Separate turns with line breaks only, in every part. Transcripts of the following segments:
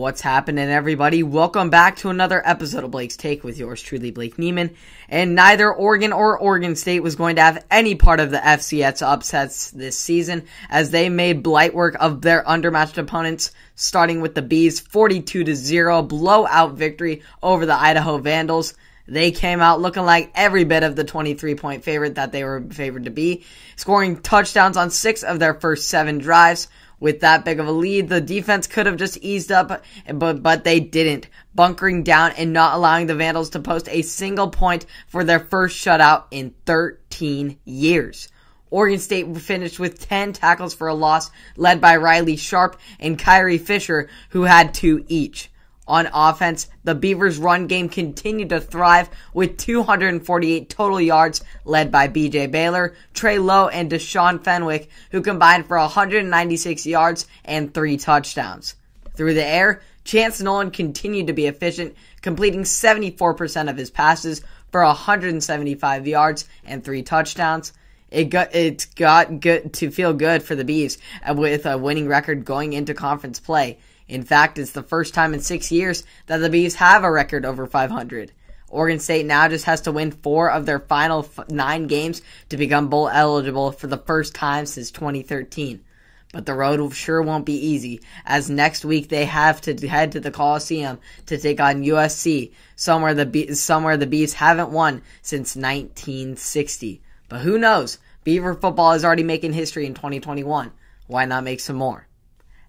What's happening, everybody? Welcome back to another episode of Blake's Take with yours truly, Blake Neiman. And neither Oregon or Oregon State was going to have any part of the FCS upsets this season, as they made blight work of their undermatched opponents, starting with the Beavs 42 to 0 blowout victory over the Idaho Vandals. They came out looking like every bit of the 23 point favorite that they were favored to be, scoring touchdowns on six of their first seven drives with that big of a lead. The defense could have just eased up, but, but they didn't, bunkering down and not allowing the Vandals to post a single point for their first shutout in 13 years. Oregon State finished with 10 tackles for a loss, led by Riley Sharp and Kyrie Fisher, who had two each. On offense, the Beavers' run game continued to thrive with 248 total yards, led by BJ Baylor, Trey Lowe, and Deshaun Fenwick, who combined for 196 yards and three touchdowns. Through the air, Chance Nolan continued to be efficient, completing 74% of his passes for 175 yards and three touchdowns. It got it's got good to feel good for the Beavs uh, with a winning record going into conference play. In fact, it's the first time in six years that the Beavs have a record over 500. Oregon State now just has to win four of their final f- nine games to become bowl eligible for the first time since 2013. But the road sure won't be easy, as next week they have to head to the Coliseum to take on USC, somewhere the Be- somewhere the Beavs haven't won since 1960. But who knows? Beaver football is already making history in 2021. Why not make some more?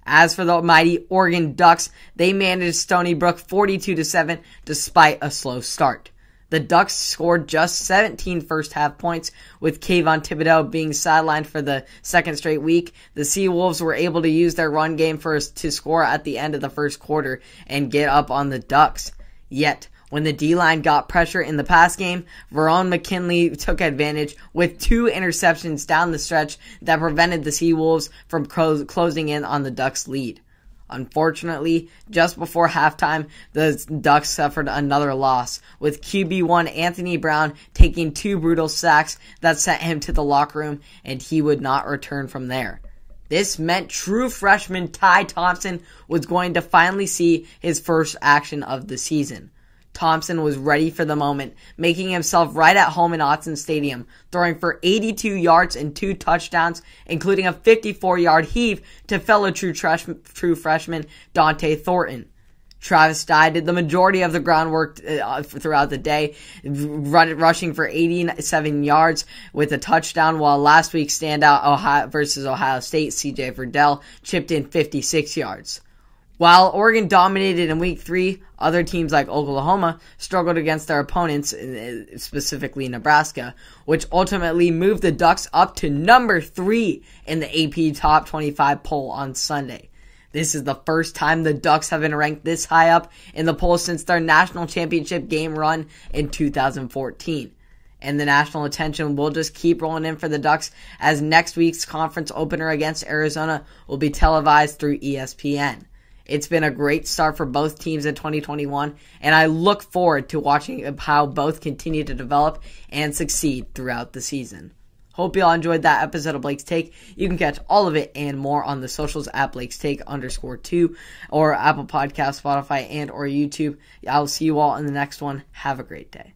As for the mighty Oregon Ducks, they managed Stony Brook 42 to 7 despite a slow start. The Ducks scored just 17 first half points, with Kayvon Thibodeaux being sidelined for the second straight week. The Sea Wolves were able to use their run game first to score at the end of the first quarter and get up on the Ducks. Yet, when the D line got pressure in the pass game, Verone McKinley took advantage with two interceptions down the stretch that prevented the Sea Wolves from clo- closing in on the Ducks' lead. Unfortunately, just before halftime, the Ducks suffered another loss, with QB1 Anthony Brown taking two brutal sacks that sent him to the locker room, and he would not return from there. This meant true freshman Ty Thompson was going to finally see his first action of the season. Thompson was ready for the moment, making himself right at home in Autzen Stadium, throwing for 82 yards and two touchdowns, including a 54 yard heave to fellow true, trash, true freshman Dont'e Thornton. Travis Dye did the majority of the groundwork uh, throughout the day, run, rushing for 87 yards with a touchdown, while last week's standout Ohio versus Ohio State, CJ Verdell, chipped in 56 yards. While Oregon dominated in week three, other teams like Oklahoma struggled against their opponents, uh, specifically Nebraska, which ultimately moved the Ducks up to number three in the AP Top 25 poll on Sunday. This is the first time the Ducks have been ranked this high up in the poll since their national championship game run in 2014 and the national attention will just keep rolling in for the Ducks as next week's conference opener against Arizona will be televised through ESPN. It's been a great start for both teams in 2021, and I look forward to watching how both continue to develop and succeed throughout the season. Hope y'all enjoyed that episode of Blake's Take. You can catch all of it and more on the socials at Blake's Take underscore two or Apple Podcast, Spotify, and or YouTube. I'll see you all in the next one. Have a great day.